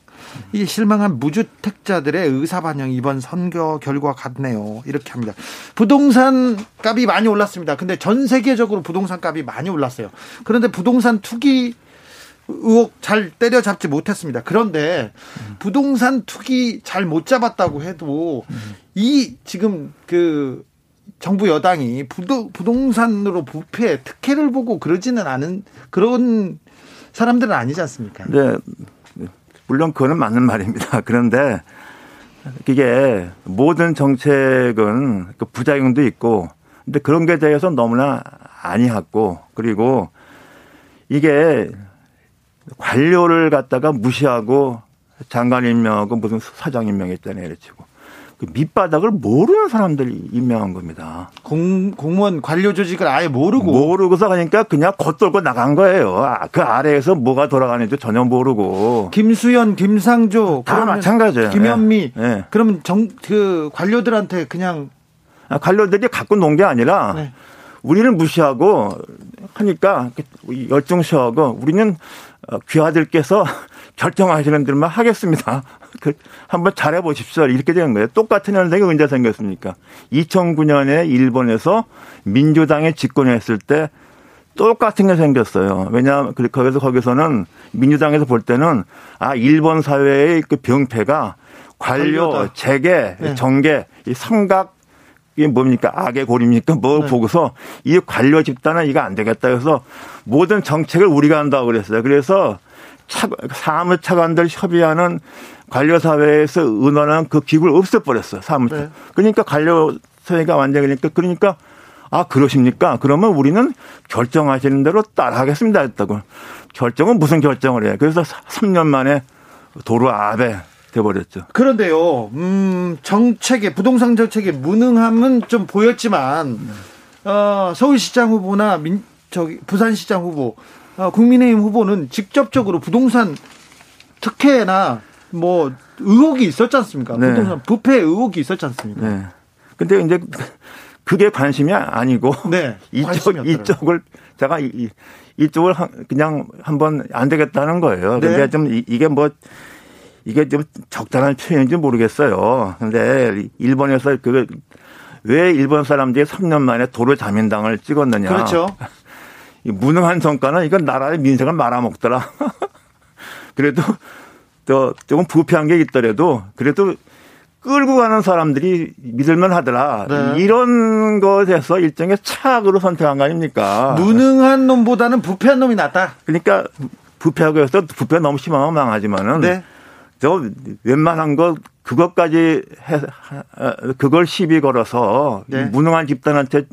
이 실망한 무주택자들의 의사 반영 이번 선거 결과 같네요. 이렇게 합니다. 부동산 값이 많이 올랐습니다. 근데 전 세계적으로 부동산 값이 많이 올랐어요. 그런데 부동산 투기 의혹 잘 때려잡지 못했습니다. 그런데 부동산 투기 잘 못 잡았다고 해도 이 지금 그 정부 여당이 부도, 부동산으로 부패 특혜를 보고 그러지는 않은 그런 사람들은 아니지 않습니까? 네. 물론 그거는 맞는 말입니다. 그런데 이게 모든 정책은 그 부작용도 있고 근데 그런 게 대해서 너무나 아니했고 그리고 이게 관료를 갖다가 무시하고 장관 임명하고 무슨 사장 임명했잖아요. 이래치고. 그 밑바닥을 모르는 사람들이 임명한 겁니다. 공, 공무원 관료 조직을 아예 모르고. 모르고서 그러니까 그냥 겉돌고 나간 거예요. 아, 그 아래에서 뭐가 돌아가는지 전혀 모르고. 김수현, 김상조. 다 마찬가지예요. 김현미. 네. 그러면 정, 그 관료들한테 그냥. 아, 관료들이 갖고 논 게 아니라 네. 우리는 무시하고 하니까 열중시하고 우리는 어, 귀하들께서 결정하시는 대로만 하겠습니다. 그 한번 잘해 보십시오. 이렇게 되는 거예요. 똑같은 현상이 언제 생겼습니까? 2009년에 일본에서 민주당이 집권했을 때 똑같은 게 생겼어요. 왜냐하면 그 거기서 거기서는 민주당에서 볼 때는 아 일본 사회의 그 병폐가 관료, 관료다. 재계, 네. 정계 이 삼각 이게 뭡니까? 악의 고리입니까? 뭐 네. 보고서 이 관료 집단은 이거 안 되겠다. 그래서 모든 정책을 우리가 한다고 그랬어요. 그래서 차, 사무차관들 협의하는 관료사회에서 의논한 그 기구를 없애버렸어요. 사무차. 네. 그러니까 관료사회가 완전히 그러니까 그러니까 아, 그러십니까? 그러면 우리는 결정하시는 대로 따라하겠습니다. 했다고. 결정은 무슨 결정을 해요? 그래서 3년 만에 도로 아베 돼버렸죠. 그런데요, 음, 정책에 부동산 정책의 무능함은 좀 보였지만 어, 서울시장 후보나 민, 저기 부산시장 후보, 어, 국민의힘 후보는 직접적으로 부동산 특혜나 뭐 의혹이 있었지 않습니까? 네. 부동산 부패 의혹이 있었지 않습니까? 네. 근데 이제 그게 관심이 아니고 네, 이쪽 이쪽을 제가 이, 이쪽을 그냥 한번 안 되겠다는 거예요. 네. 근데 좀 이게 뭐 이게 좀 적당한 표현인지 모르겠어요. 근데 일본에서 그 왜 일본 사람들이 3년 만에 도로 자민당을 찍었느냐. 그렇죠. 이 무능한 성과는 이건 나라의 민생을 말아먹더라. 그래도 또 조금 부패한 게 있더라도 그래도 끌고 가는 사람들이 믿을만 하더라. 네. 이런 것에서 일종의 차악으로 선택한 거 아닙니까? 무능한 놈보다는 부패한 놈이 낫다. 그러니까 부패하고 해서 부패 너무 심하면 망하지만은 네. 저 웬만한 것 그것까지 해 그걸 시비 걸어서 네. 무능한 집단한테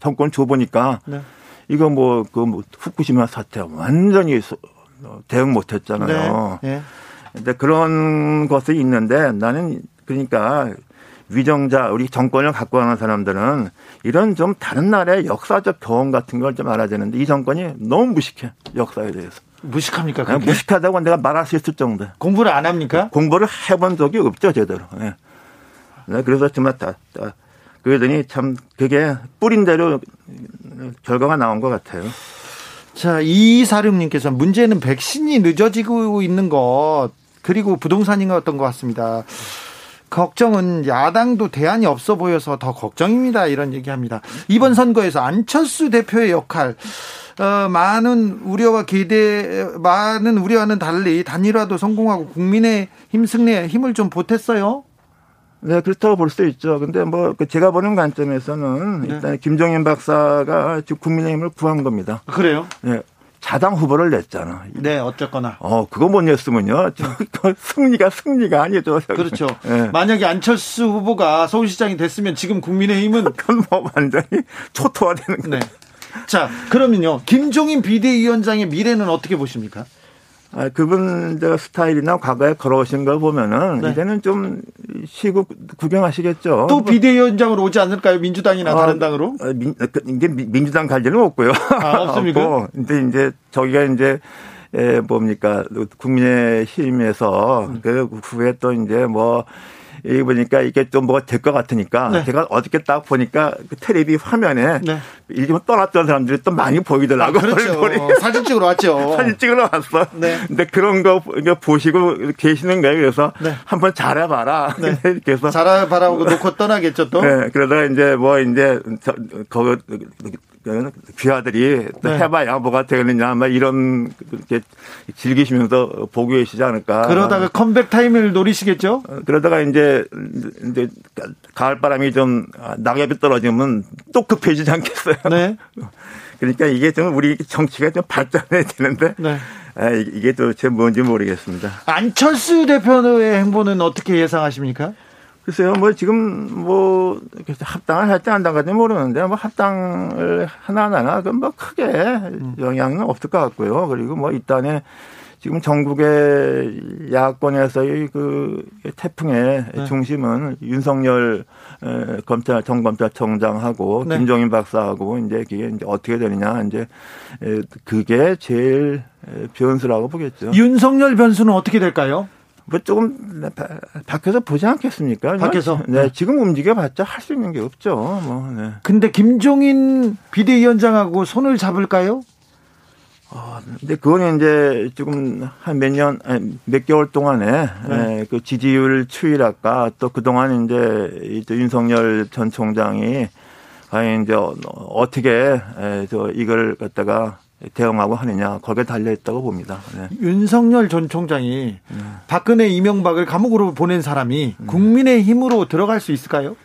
정권 줘보니까 네. 이거 뭐그 뭐 후쿠시마 사태 완전히 대응 못했잖아요. 근데 그런 것이 있는데 나는 그러니까 위정자 우리 정권을 갖고 가는 사람들은 이런 좀 다른 나라의 역사적 경험 같은 걸 좀 알아야 되는데 이 정권이 너무 무식해 역사에 대해서. 무식합니까? 그게? 무식하다고 내가 말할 수 있을 정도. 공부를 안 합니까? 공부를 해본 적이 없죠 제대로. 네. 네, 그래서 정말 다, 다 그러더니 참 그게 뿌린 대로 결과가 나온 것 같아요. 자, 이사룡님께서 문제는 백신이 늦어지고 있는 것 그리고 부동산이었던 것 같습니다. 걱정은 야당도 대안이 없어 보여서 더 걱정입니다. 이런 얘기합니다. 이번 선거에서 안철수 대표의 역할 어, 많은 우려와 기대, 많은 우려와는 달리 단일화도 성공하고 국민의 힘 승리에 힘을 좀 보탰어요. 네, 그렇다고 볼 수 있죠. 근데 뭐그 제가 보는 관점에서는 네. 일단 김종인 박사가 지금 국민의힘을 구한 겁니다. 그래요? 네. 자당 후보를 냈잖아. 네, 어쨌거나. 어, 그거 못 냈으면요. 승리가 승리가 아니죠. 그렇죠. 네. 만약에 안철수 후보가 서울시장이 됐으면 지금 국민의힘은 그건 뭐 완전히 초토화되는 거예요. 네. 자, 그러면요. 김종인 비대위원장의 미래는 어떻게 보십니까? 아, 그분 저 스타일이나 과거에 걸어오신 걸 보면은 네. 이제는 좀 쉬고 구경하시겠죠. 또 비대위원장으로 오지 않을까요? 민주당이나 아, 다른 당으로? 아, 민, 그, 이제 민주당 갈 일은 없고요. 아, 없습니까? 근데 이제 저기가 이제 에, 뭡니까 국민의힘에서 음. 그 후에 또 이제 뭐 여기 보니까 이게 좀 뭐가 될 것 같으니까 네. 제가 어저께 딱 보니까 그 텔레비 화면에 네. 일본 떠났던 사람들이 또 많이 보이더라고요. 아, 그렇죠. 사진 찍으러 왔죠. 사진 찍으러 왔어. 네. 근데 그런 거 보시고 계시는 거예요. 그래서 네. 한번 잘해봐라. 네. 그래서 잘해봐라 고 놓고 떠나겠죠 또. 네. 그러다가 이제 뭐 이제 저, 거 귀하들이 네. 해봐야 뭐가 되겠느냐, 막 이런 이렇게 즐기시면서 보고 계시지 않을까. 그러다가 컴백 타임을 노리시겠죠? 어, 그러다가 이제 이제 가을 바람이 좀 낙엽이 떨어지면 또 급해지지 않겠어요. 네. 그러니까 이게 좀 우리 정치가 좀 발전해야 되는데. 네. 이게 도대체 뭔지 모르겠습니다. 안철수 대표의 행보는 어떻게 예상하십니까? 글쎄요, 뭐 지금 뭐 합당을 할지 안 당할지 모르는데 뭐 합당을 하나하나 그건 뭐 크게 영향은 없을 것 같고요. 그리고 뭐 일단에 지금 전국의 야권에서의 그 태풍의 네. 중심은 윤석열 검찰 정검찰청장하고 네. 김종인 박사하고 이제 그게 이제 어떻게 되느냐 이제 그게 제일 변수라고 보겠죠. 윤석열 변수는 어떻게 될까요? 뭐 조금 밖에서 보지 않겠습니까? 밖에서 네, 네. 지금 움직여봤자 할 수 있는 게 없죠. 뭐. 네. 근데 김종인 비대위원장하고 손을 잡을까요? 어, 근데 그거는 이제 지금 한 몇 년, 몇 개월 동안에 네. 그 지지율 추이랄까 또 그동안 이제 윤석열 전 총장이 과연 이제 어떻게 저 이걸 갖다가 대응하고 하느냐 거기에 달려 있다고 봅니다. 네. 윤석열 전 총장이 네. 박근혜 이명박을 감옥으로 보낸 사람이 음. 국민의 힘으로 들어갈 수 있을까요?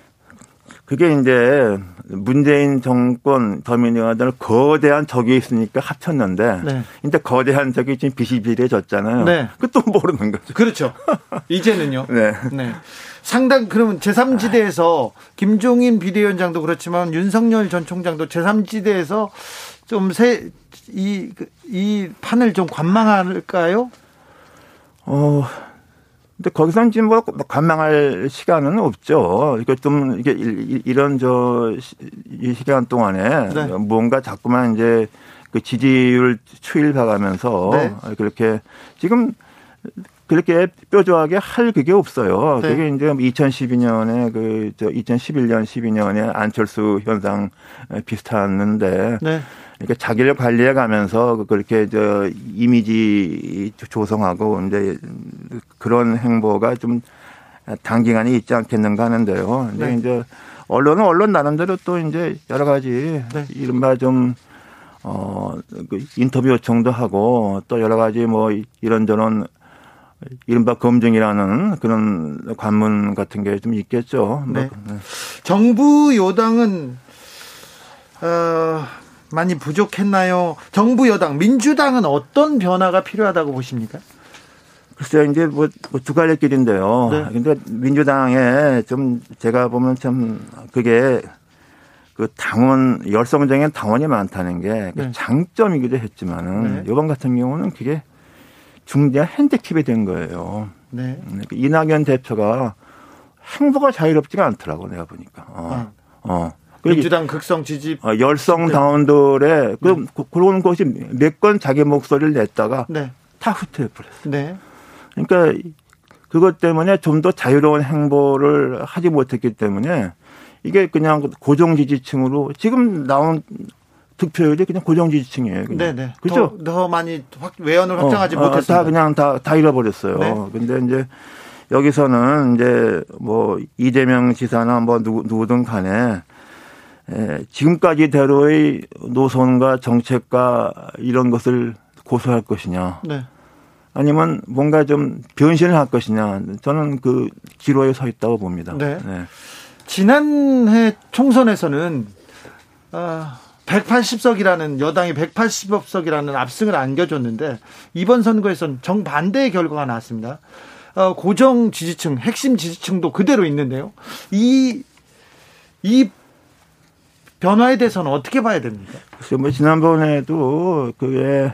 그게 이제 문재인 정권 더미니가들 거대한 적이 있으니까 합쳤는데 네. 이제 거대한 적이 지금 비실비실해졌잖아요. 네. 그것도 모르는 거죠. 그렇죠. 이제는요. 네. 네. 상당 그러면 제3지대에서 김종인 비대위원장도 그렇지만 윤석열 전 총장도 제3지대에서 좀새 이, 그, 이 판을 좀 관망할까요? 어, 근데 거기서는 지금 뭐 관망할 시간은 없죠. 이게 좀 이게 이런 저 이 시간 동안에 네. 뭔가 자꾸만 이제 그 지지율 추이를 봐가면서 네. 그렇게 지금 그렇게 뾰족하게 할 그게 없어요. 네. 그게 이제 2012년에 그 저 2011년 12년에 안철수 현상 비슷했는데 네. 그러니까 자기를 관리해 가면서 그렇게 저 이미지 조성하고 이제 그런 행보가 좀 단기간에 있지 않겠는가 하는데요. 근데 네. 이제 언론은 언론 나름대로 또 이제 여러 가지 네. 이른바 좀 어, 그 인터뷰 요청도 하고 또 여러 가지 뭐 이런저런 이른바 검증이라는 그런 관문 같은 게 좀 있겠죠. 뭐 네. 네. 정부 여당은 어, 많이 부족했나요? 정부 여당 민주당은 어떤 변화가 필요하다고 보십니까? 글쎄요, 이제 뭐, 뭐두 갈래 길인데요. 네. 근데 민주당에 좀 제가 보면 참 그게 그 당원, 열성적인 당원이 많다는 게 네. 장점이기도 했지만은 네. 이번 같은 경우는 그게 중대한 핸디캡이 된 거예요. 네. 음, 그 이낙연 대표가 행보가 자유롭지가 않더라고 내가 보니까. 어. 아. 어. 민주당 극성 지지 어, 열성 당원들의 그 네. 그, 그런 것이 몇 건 자기 목소리를 냈다가 네. 다 후퇴해 버렸어요. 네. 그러니까 그것 때문에 좀 더 자유로운 행보를 하지 못했기 때문에 이게 그냥 고정 지지층으로 지금 나온 득표율이 그냥 고정 지지층이에요. 네네. 그죠? 더, 더, 많이 확, 외연을 확장하지 어, 어 못했어요. 다 그냥 다, 다 잃어버렸어요. 네. 근데 이제 여기서는 이제 뭐 이재명 지사나 뭐 누구, 누구든 간에 예, 지금까지대로의 노선과 정책과 이런 것을 고수할 것이냐. 네. 아니면 뭔가 좀 변신을 할 것이냐. 저는 그 기로에 서 있다고 봅니다. 네. 네. 지난해 총선에서는 아, 180석이라는 여당이 180석이라는 압승을 안겨줬는데 이번 선거에서는 정반대의 결과가 나왔습니다. 어, 고정 지지층, 핵심 지지층도 그대로 있는데요. 이, 이 변화에 대해서는 어떻게 봐야 됩니까? 글쎄, 뭐, 지난번에도 그게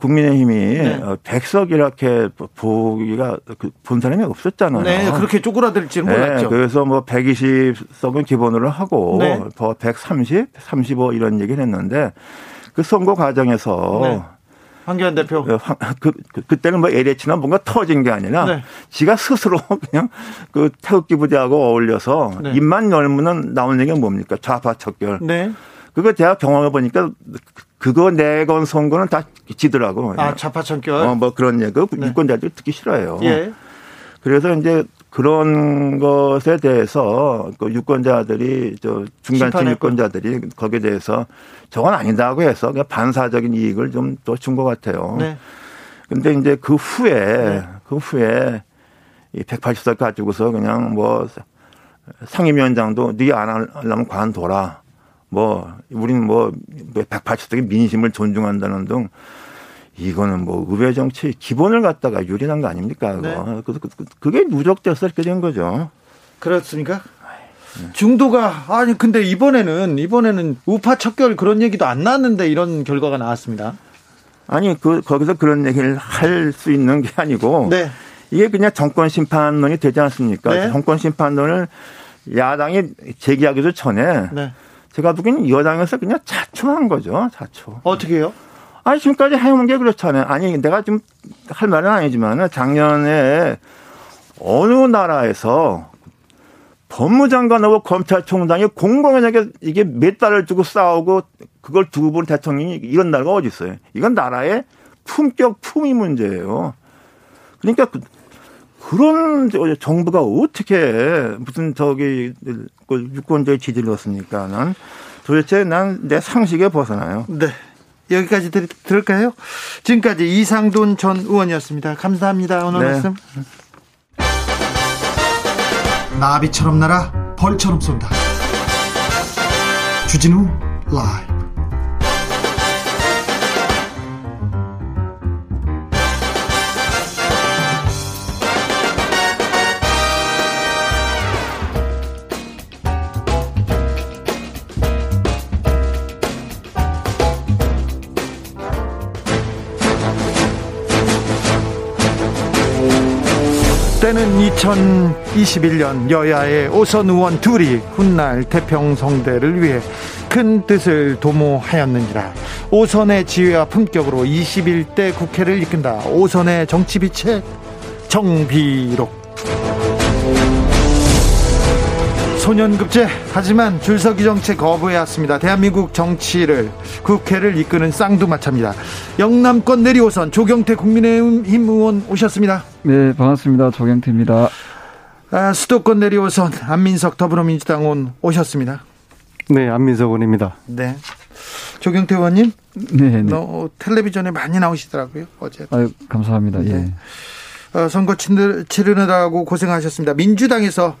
국민의힘이 네. 100석 어, 이렇게 보기가 그본 사람이 없었잖아요. 네, 그렇게 쪼그라들지는 네, 몰랐죠. 그래서 뭐 120석은 기본으로 하고 네. 130, 35 이런 얘기를 했는데 그 선거 과정에서 네. 황교안 대표. 그, 그, 그, 때는뭐 LH나 뭔가 터진 게 아니라 네. 지가 스스로 그냥 그 태극기 부대하고 어울려서 네. 입만 열면 나오는 얘기가 뭡니까? 좌파 척결. 네. 그거 제가 경험해 보니까 그거 내건 선거는 다 지더라고. 아, 좌파 척결. 어, 뭐 그런 얘기. 그 네. 유권자들이 듣기 싫어요. 예. 그래서 이제 그런 것에 대해서 그 유권자들이 저 중간층 유권자들이 거기에 대해서 저건 아니다고 해서 그냥 반사적인 이익을 좀또준것 같아요. 네. 근데 이제 그 후에 네. 그 후에 이 180석 가지고서 그냥 뭐 상임위원장도 네가 안 하려면 관둬라. 뭐 우리는 뭐 180석의 민심을 존중한다는 등 이거는 뭐 의회 정치 기본을 갖다가 유린한 거 아닙니까? 네. 그래서 그게 누적돼서 이렇게 된 거죠. 그렇습니까? 중도가 아니 근데 이번에는 이번에는 우파 척결 그런 얘기도 안 나왔는데 이런 결과가 나왔습니다. 아니 그 거기서 그런 얘기를 할 수 있는 게 아니고 네. 이게 그냥 정권 심판론이 되지 않습니까? 네. 정권 심판론을 야당이 제기하기도 전에 네. 제가 보기에는 여당에서 그냥 자초한 거죠. 자초. 어떻게요? 아니 지금까지 해온 게 그렇잖아요. 아니 내가 좀할 말은 아니지만 작년에 어느 나라에서 법무장관하고 검찰총장이 공공연하게 이게 몇 달을 두고 싸우고 그걸 두고 본 대통령이 이런 나라가 어디 있어요? 이건 나라의 품격 품위 문제예요. 그러니까 그, 그런 정부가 어떻게 무슨 저기 그 유권자의 지지를 얻습니까? 난 도대체 난 내 상식에 벗어나요. 네. 여기까지 들, 들을까요? 지금까지 이상돈 전 의원이었습니다. 감사합니다. 오늘 네. 말씀. 나비처럼 날아 벌처럼 쏜다. 주진우 라이브. 때는 2021년 여야의 오선 의원 둘이 훗날 태평성대를 위해 큰 뜻을 도모하였느니라. 오선의 지혜와 품격으로 21대 국회를 이끈다. 오선의 정치비책 정비록. 소년급제 하지만 줄서기 정책 거부해왔습니다. 대한민국 정치를 국회를 이끄는 쌍두마차입니다. 영남권 내리오선 조경태 국민의힘 의원 오셨습니다. 네 반갑습니다. 조경태입니다. 아, 수도권 내리오선 안민석 더불어민주당 의원 오셨습니다. 네 안민석 의원입니다. 네. 조경태 의원님, 네, 네. 텔레비전에 많이 나오시더라고요 어제. 아유 감사합니다. 네. 예. 어, 선거 치르느라고 고생하셨습니다. 민주당에서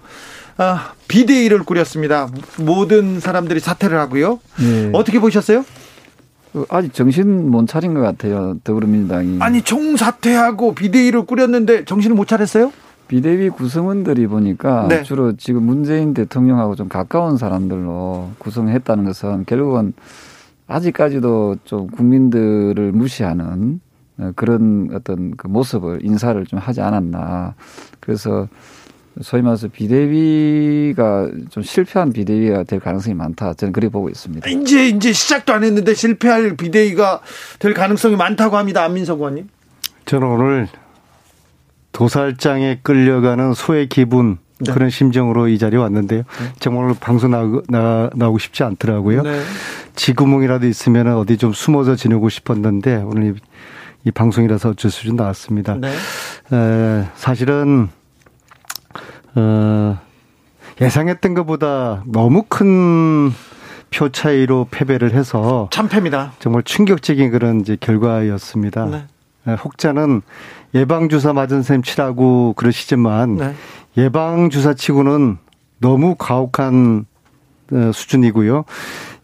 아, 비대위를 꾸렸습니다. 모든 사람들이 사퇴를 하고요. 네. 어떻게 보셨어요? 그 아직 정신 못 차린 것 같아요. 더불어민주당이. 아니 총사퇴하고 비대위를 꾸렸는데 정신을 못 차렸어요? 비대위 구성원들이 보니까 네. 주로 지금 문재인 대통령하고 좀 가까운 사람들로 구성했다는 것은 결국은 아직까지도 좀 국민들을 무시하는 그런 어떤 그 모습을 인사를 좀 하지 않았나. 그래서 소위 말해서 비대위가 좀 실패한 비대위가 될 가능성이 많다. 저는 그렇게 보고 있습니다. 이제 이제 시작도 안 했는데 실패할 비대위가 될 가능성이 많다고 합니다. 안민석 의원님. 저는 오늘 도살장에 끌려가는 소의 기분 네. 그런 심정으로 이 자리에 왔는데요. 네. 정말 오늘 방송 나오고, 나, 나오고 싶지 않더라고요. 네. 지구멍이라도 있으면 어디 좀 숨어서 지내고 싶었는데 오늘 이, 이 방송이라서 어쩔 수 없이 나왔습니다. 네. 에, 사실은 어, 예상했던 것보다 너무 큰 표 차이로 패배를 해서 참패입니다. 정말 충격적인 그런 이제 결과였습니다. 네. 네 혹자는 예방 주사 맞은 셈 치라고 그러시지만 네. 예방 주사 치고는 너무 가혹한 어, 수준이고요.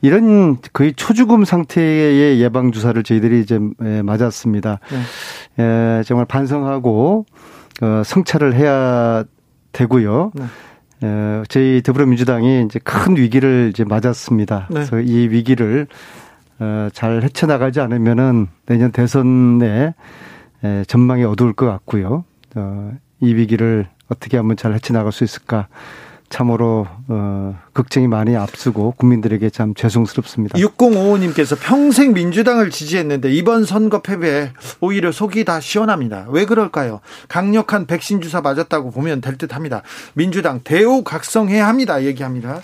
이런 거의 초죽음 상태의 예방 주사를 저희들이 이제 맞았습니다. 네. 정말 반성하고 어, 성찰을 해야 되고요. 네. 저희 더불어민주당이 이제 큰 위기를 이제 맞았습니다. 네. 그래서 이 위기를 어, 잘 헤쳐나가지 않으면은 내년 대선에 전망이 어두울 것 같고요. 어, 이 위기를 어떻게 하면 잘 헤쳐나갈 수 있을까 참으로 어, 걱정이 많이 앞서고 국민들에게 참 죄송스럽습니다. 6055님께서 평생 민주당을 지지했는데 이번 선거 패배에 오히려 속이 다 시원합니다. 왜 그럴까요? 강력한 백신 주사 맞았다고 보면 될 듯합니다. 민주당 대우각성해야 합니다. 얘기합니다.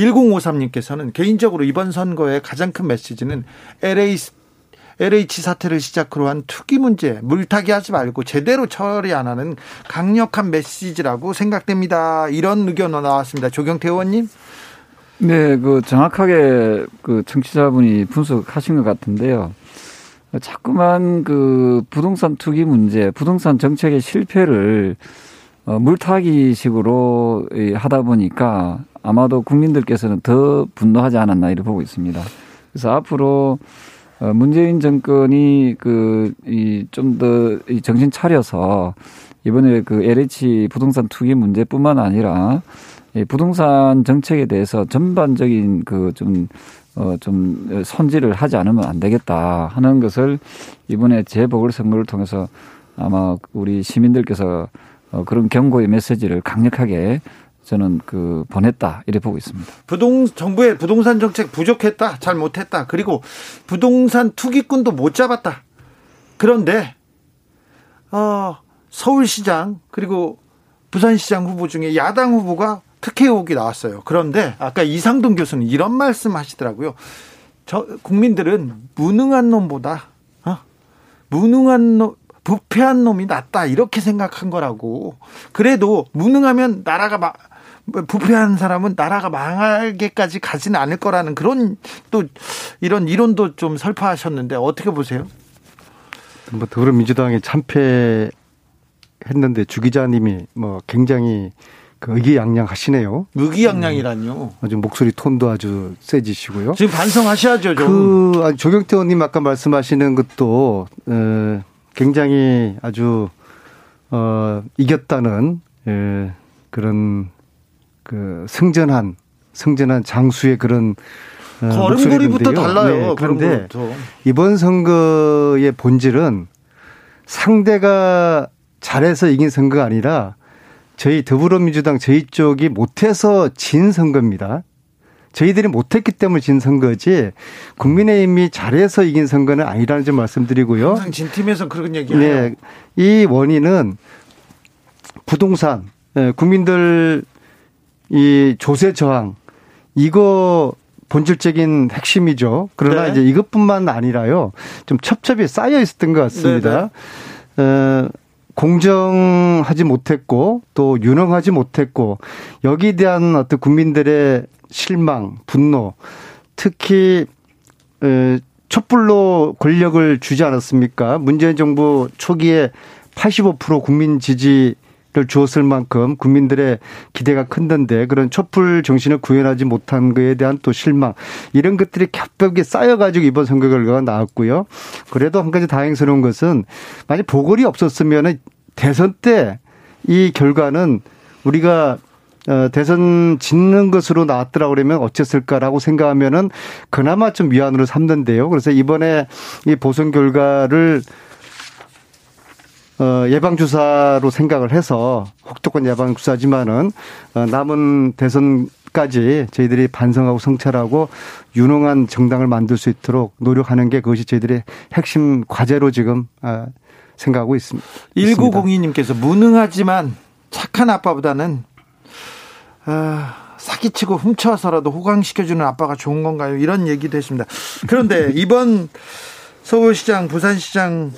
1053님께서는 개인적으로 이번 선거의 가장 큰 메시지는 LA LH 사태를 시작으로 한 투기 문제 물타기 하지 말고 제대로 처리 안 하는 강력한 메시지라고 생각됩니다. 이런 의견 나왔습니다. 조경태 의원님. 네, 그 정확하게 그 청취자분이 분석하신 것 같은데요. 자꾸만 그 부동산 투기 문제, 부동산 정책의 실패를 어, 물타기식으로 하다 보니까 아마도 국민들께서는 더 분노하지 않았나 이렇게 보고 있습니다. 그래서 앞으로 어, 문재인 정권이 그, 이, 좀 더 이 정신 차려서 이번에 그 LH 부동산 투기 문제뿐만 아니라 이 부동산 정책에 대해서 전반적인 그 좀, 어, 좀 선지를 하지 않으면 안 되겠다 하는 것을 이번에 재보궐선거를 통해서 아마 우리 시민들께서 어, 그런 경고의 메시지를 강력하게 저는 그 보냈다 이래 보고 있습니다. 부동 정부의 부동산 정책 부족했다, 잘 못했다. 그리고 부동산 투기꾼도 못 잡았다. 그런데 어, 서울시장 그리고 부산시장 후보 중에 야당 후보가 특혜 의혹이 나왔어요. 그런데 아까 이상동 교수는 이런 말씀 하시더라고요. 저 국민들은 무능한 놈보다 어? 무능한 놈 부패한 놈이 낫다 이렇게 생각한 거라고. 그래도 무능하면 나라가 막 부패한 사람은 나라가 망하게까지 가지는 않을 거라는 그런 또 이런 이론도 좀 설파하셨는데 어떻게 보세요? 뭐 더불어민주당이 참패했는데 주 기자님이 뭐 굉장히 그 의기양양하시네요. 의기양양이란요. 아주 목소리 톤도 아주 세지시고요. 지금 반성하셔야죠. 좀. 그 조경태 의원님 아까 말씀하시는 것도 어, 굉장히 아주 어, 이겼다는 예, 그런 그 승전한 승전한 장수의 그런 어, 걸음걸이부터 달라요. 네, 그런데 이번 선거의 본질은 상대가 잘해서 이긴 선거가 아니라 저희 더불어민주당 저희 쪽이 못해서 진 선거입니다. 저희들이 못했기 때문에 진 선거지 국민의힘이 잘해서 이긴 선거는 아니라는 점 말씀드리고요. 항상 진 팀에서 그런 얘기해요. 네, 이 원인은 부동산 네, 국민들 이 조세 저항 이거 본질적인 핵심이죠. 그러나 네. 이제 이것뿐만 아니라요. 좀 첩첩이 쌓여 있었던 것 같습니다. 네, 네. 어, 공정하지 못했고 또 유능하지 못했고 여기에 대한 어떤 국민들의 실망, 분노, 특히 에, 촛불로 권력을 주지 않았습니까? 문재인 정부 초기에 85% 국민 지지 를 주었을 만큼 국민들의 기대가 큰던데 그런 촛불 정신을 구현하지 못한 것에 대한 또 실망 이런 것들이 겹겹이 쌓여가지고 이번 선거 결과가 나왔고요. 그래도 한 가지 다행스러운 것은 만약 보궐이 없었으면 대선 때 이 결과는 우리가 어, 대선 짓는 것으로 나왔더라 그러면 어쨌을까라고 생각하면은 그나마 좀 위안으로 삼는데요. 그래서 이번에 이 보선 결과를 어, 예방주사로 생각을 해서 혹독한 예방주사지만은 어, 남은 대선 까지 저희들이 반성하고 성찰하고 유능한 정당을 만들 수 있도록 노력하는 게 그것이 저희들의 핵심 과제로 지금 아, 생각하고 있습니다. 1902님께서 무능하지만 착한 아빠보다는 아, 사기치고 훔쳐서라도 호강시켜주는 아빠가 좋은 건가요? 이런 얘기도 했습니다. 그런데 이번 서울시장, 부산시장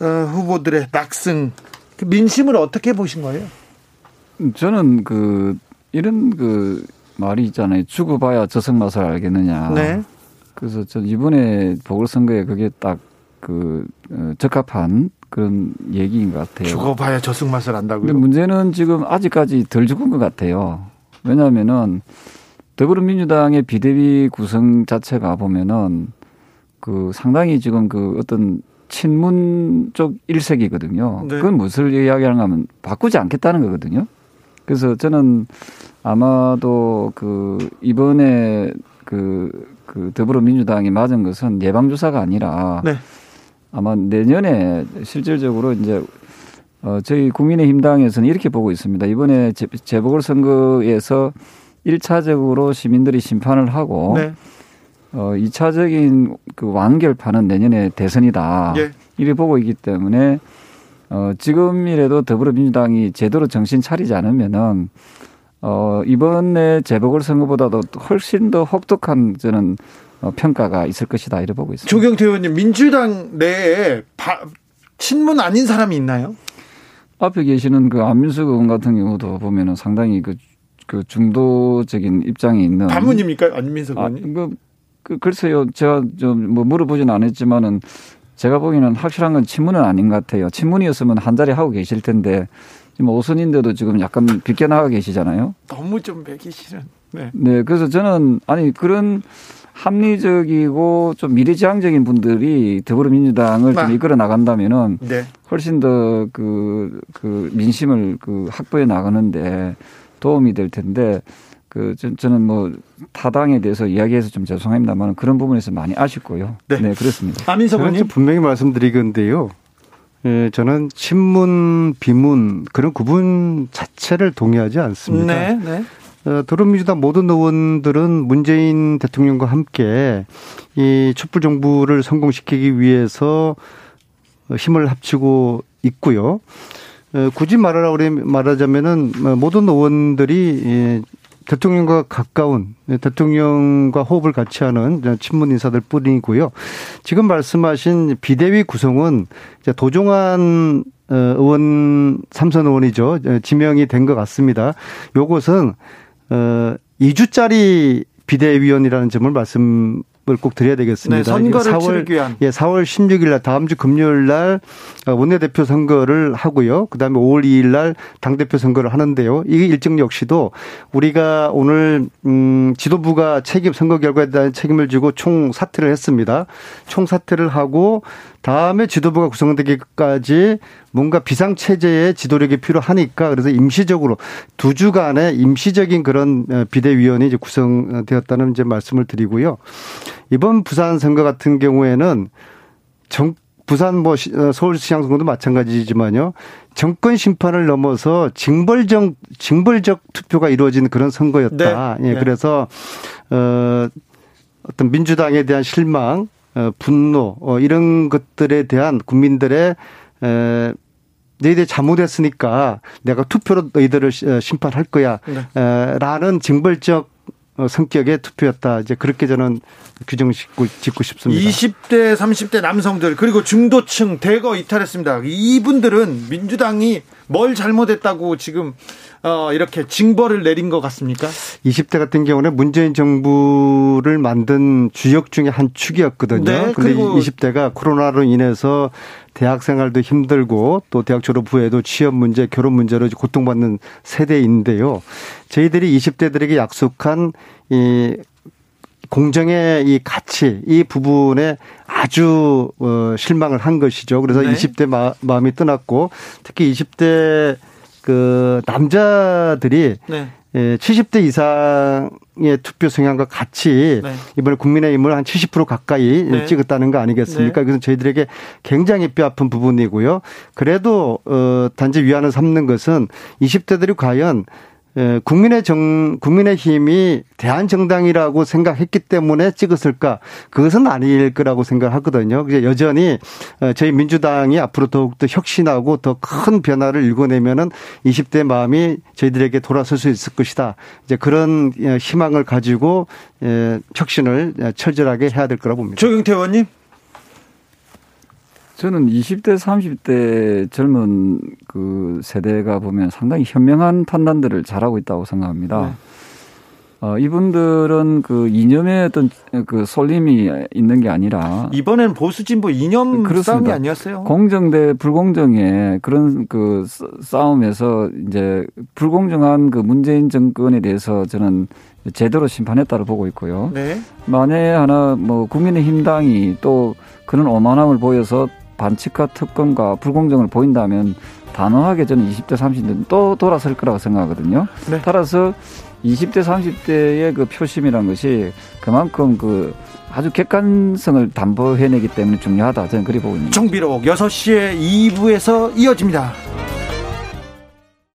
어, 후보들의 낙승 그 민심을 어떻게 보신 거예요? 저는 그 이런 그 말이 있잖아요. 죽어봐야 저승 맛을 알겠느냐. 네. 그래서 전 이번에 보궐선거에 그게 딱그 어, 적합한 그런 얘기인 것 같아요. 죽어봐야 저승 맛을 안다고요? 근데 문제는 지금 아직까지 덜 죽은 것 같아요. 왜냐하면은 더불어민주당의 비대위 구성 자체가 보면은 그 상당히 지금 그 어떤 친문 쪽 일색이거든요. 네. 그건 무엇을 이야기하는가 하면 바꾸지 않겠다는 거거든요. 그래서 저는 아마도 그 이번에 그, 그 더불어민주당이 맞은 것은 예방주사가 아니라 네. 아마 내년에 실질적으로 이제 어, 저희 국민의힘당에서는 이렇게 보고 있습니다. 이번에 재보궐선거에서 1차적으로 시민들이 심판을 하고 네. 어, 2차적인 그 완결판은 내년에 대선이다. 예. 이렇게 보고 있기 때문에 어, 지금이라도 더불어민주당이 제대로 정신 차리지 않으면은 어, 이번에 재보궐선거보다도 훨씬 더 혹독한 저는 어, 평가가 있을 것이다 이렇게 보고 있습니다. 조경태 의원님 민주당 내에 바, 친문 아닌 사람이 있나요? 앞에 계시는 그 안민석 의원 같은 경우도 보면은 상당히 그, 그 중도적인 입장에 있는 반문입니까 안민석 아, 의원님? 아, 그, 그 글쎄요 제가 좀 뭐 물어보진 않았지만은 제가 보기에는 확실한 건 친문은 아닌 것 같아요. 친문이었으면 한 자리 하고 계실 텐데 지금 오선인데도 지금 약간 비껴나가 계시잖아요. 너무 좀 매기 싫은. 네. 네. 그래서 저는 아니 그런 합리적이고 좀 미래지향적인 분들이 더불어민주당을 좀 아. 이끌어 나간다면은 네. 훨씬 더 그, 그 민심을 그 확보해 나가는데 도움이 될 텐데 그 저는 뭐 타당에 대해서 이야기해서 좀 죄송합니다만 그런 부분에서 많이 아쉽고요. 네, 네 그렇습니다. 아민석 의원님 분명히 말씀드리건데요. 예, 저는 친문, 비문 그런 구분 자체를 동의하지 않습니다. 네, 네. 어, 더불어민주당 모든 의원들은 문재인 대통령과 함께 이 촛불 정부를 성공시키기 위해서 힘을 합치고 있고요. 어, 굳이 말하라 말하자면은 모든 의원들이 대통령과 가까운 네, 대통령과 호흡을 같이 하는 친문 인사들 뿐이고요. 지금 말씀하신 비대위 구성은 도종환 어, 의원 삼선 의원이죠. 지명이 된 것 같습니다. 요것은 어 2주짜리 비대위원이라는 점을 말씀 꼭 드려야 되겠습니다. 네, 선거를 4월, 위한. 예, 4월 16일 날 다음 주 금요일 날 어, 원내대표 선거를 하고요. 그다음에 5월 2일 날 당대표 선거를 하는데요. 이 일정 역시도 우리가 오늘 음 지도부가 책임 선거 결과에 대한 책임을 지고 총 사퇴를 했습니다. 총 사퇴를 하고 다음에 지도부가 구성되기까지 뭔가 비상 체제의 지도력이 필요하니까 그래서 임시적으로 두 주간의 임시적인 그런 어, 비대위원이 이제 구성되었다는 이제 말씀을 드리고요. 이번 부산 선거 같은 경우에는 정 부산 뭐 어, 서울시장 선거도 마찬가지지만요. 정권 심판을 넘어서 징벌적 징벌적 투표가 이루어진 그런 선거였다. 네. 예, 네. 그래서 어 어떤 민주당에 대한 실망 어, 분노 어, 이런 것들에 대한 국민들의 에, 너희들이 잘못했으니까 내가 투표로 너희들을 어, 심판할 거야. 네. 에, 라는 징벌적 어, 성격의 투표였다. 이제 그렇게 저는 규정 짓고, 짓고 싶습니다. 20대, 30대 남성들, 그리고 중도층 대거 이탈했습니다. 이분들은 민주당이 뭘 잘못했다고 지금 어, 이렇게 징벌을 내린 것 같습니까? 20대 같은 경우는 문재인 정부를 만든 주역 중에 한 축이었거든요. 네, 그리고 20대가 코로나로 인해서 대학 생활도 힘들고 또 대학 졸업 후에도 취업 문제, 결혼 문제로 고통받는 세대인데요. 저희들이 20대들에게 약속한 이 공정의 이 가치, 이 부분에 아주 어 실망을 한 것이죠. 그래서 네. 20대 마, 마음이 떠났고 특히 20대 그 남자들이 네. 70대 예, 이상의 투표 성향과 같이 네. 이번에 국민의힘을 한 70% 가까이 네. 찍었다는 거 아니겠습니까? 네. 그래서 저희들에게 굉장히 뼈 아픈 부분이고요. 그래도 어 단지 위안을 삼는 것은 20대들이 과연 예, 국민의 정, 국민의 힘이 대한정당이라고 생각했기 때문에 찍었을까? 그것은 아닐 거라고 생각하거든요. 여전히 어, 저희 민주당이 앞으로 더욱더 혁신하고 더 큰 변화를 일궈내면은 20대 마음이 저희들에게 돌아설 수 있을 것이다. 이제 그런 어, 희망을 가지고 예, 혁신을 철저하게 해야 될 거라고 봅니다. 조경태 의원님. 저는 20대, 30대 젊은 그 세대가 보면 상당히 현명한 판단들을 잘하고 있다고 생각합니다. 네. 어, 이분들은 그 이념의 어떤 그 설림이 있는 게 아니라 이번엔 보수 진보 이념 그렇습니다. 싸움이 아니었어요. 공정 대 불공정의 그런 그 싸움에서 이제 불공정한 그 문재인 정권에 대해서 저는 제대로 심판했다고 보고 있고요. 네. 만약에 하나 뭐 국민의힘당이 또 그런 오만함을 보여서 반칙과 특검과 불공정을 보인다면 단호하게 저는 20대 30대 또 돌아설 거라고 생각하거든요. 네. 따라서 20대 30대의 그 표심이란 것이 그만큼 그 아주 객관성을 담보해내기 때문에 중요하다 저는 그리 보고 있습니다. 정비록 6시에 2부에서 이어집니다.